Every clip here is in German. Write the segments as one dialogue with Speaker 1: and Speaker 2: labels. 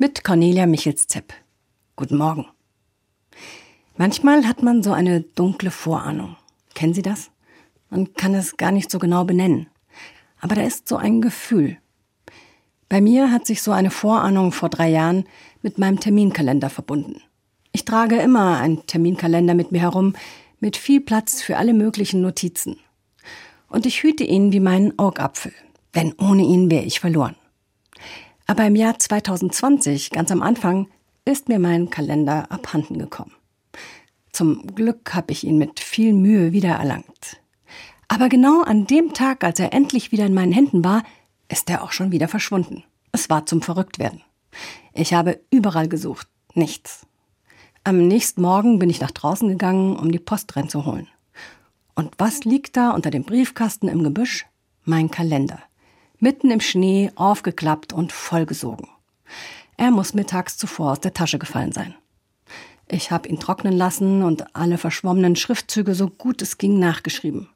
Speaker 1: mit Cornelia Michels-Zepp. Guten Morgen. Manchmal hat man so eine dunkle Vorahnung. Kennen Sie das? Man kann es gar nicht so genau benennen. Aber da ist so ein Gefühl. Bei mir hat sich so eine Vorahnung vor drei Jahren mit meinem Terminkalender verbunden. Ich trage immer einen Terminkalender mit mir herum, mit viel Platz für alle möglichen Notizen. Und ich hüte ihn wie meinen Augapfel, denn ohne ihn wäre ich verloren. Aber im Jahr 2020, ganz am Anfang, ist mir mein Kalender abhanden gekommen. Zum Glück habe ich ihn mit viel Mühe wiedererlangt. Aber genau an dem Tag, als er endlich wieder in meinen Händen war, ist er auch schon wieder verschwunden. Es war zum Verrücktwerden. Ich habe überall gesucht. Nichts. Am nächsten Morgen bin ich nach draußen gegangen, um die Post reinzuholen. Und was liegt da unter dem Briefkasten im Gebüsch? Mein Kalender mitten im Schnee aufgeklappt und vollgesogen. Er muss mittags zuvor aus der Tasche gefallen sein. Ich habe ihn trocknen lassen und alle verschwommenen Schriftzüge so gut es ging nachgeschrieben.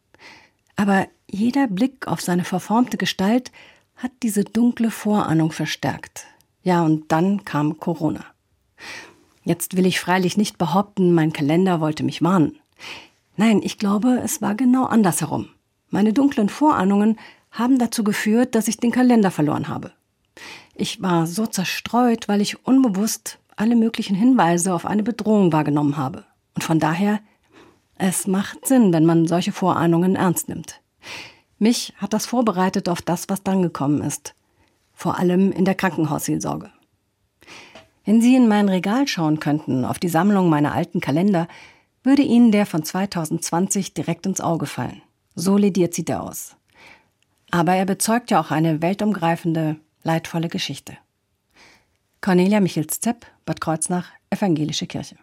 Speaker 1: Aber jeder Blick auf seine verformte Gestalt hat diese dunkle Vorahnung verstärkt. Ja, und dann kam Corona. Jetzt will ich freilich nicht behaupten, mein Kalender wollte mich warnen. Nein, ich glaube, es war genau andersherum. Meine dunklen Vorahnungen haben dazu geführt, dass ich den Kalender verloren habe. Ich war so zerstreut, weil ich unbewusst alle möglichen Hinweise auf eine Bedrohung wahrgenommen habe. Und von daher, es macht Sinn, wenn man solche Vorahnungen ernst nimmt. Mich hat das vorbereitet auf das, was dann gekommen ist. Vor allem in der Krankenhausseelsorge. Wenn Sie in mein Regal schauen könnten, auf die Sammlung meiner alten Kalender, würde Ihnen der von 2020 direkt ins Auge fallen. So lediert sieht er aus. Aber er bezeugt ja auch eine weltumgreifende, leidvolle Geschichte. Cornelia Michels-Zepp, Bad Kreuznach, Evangelische Kirche.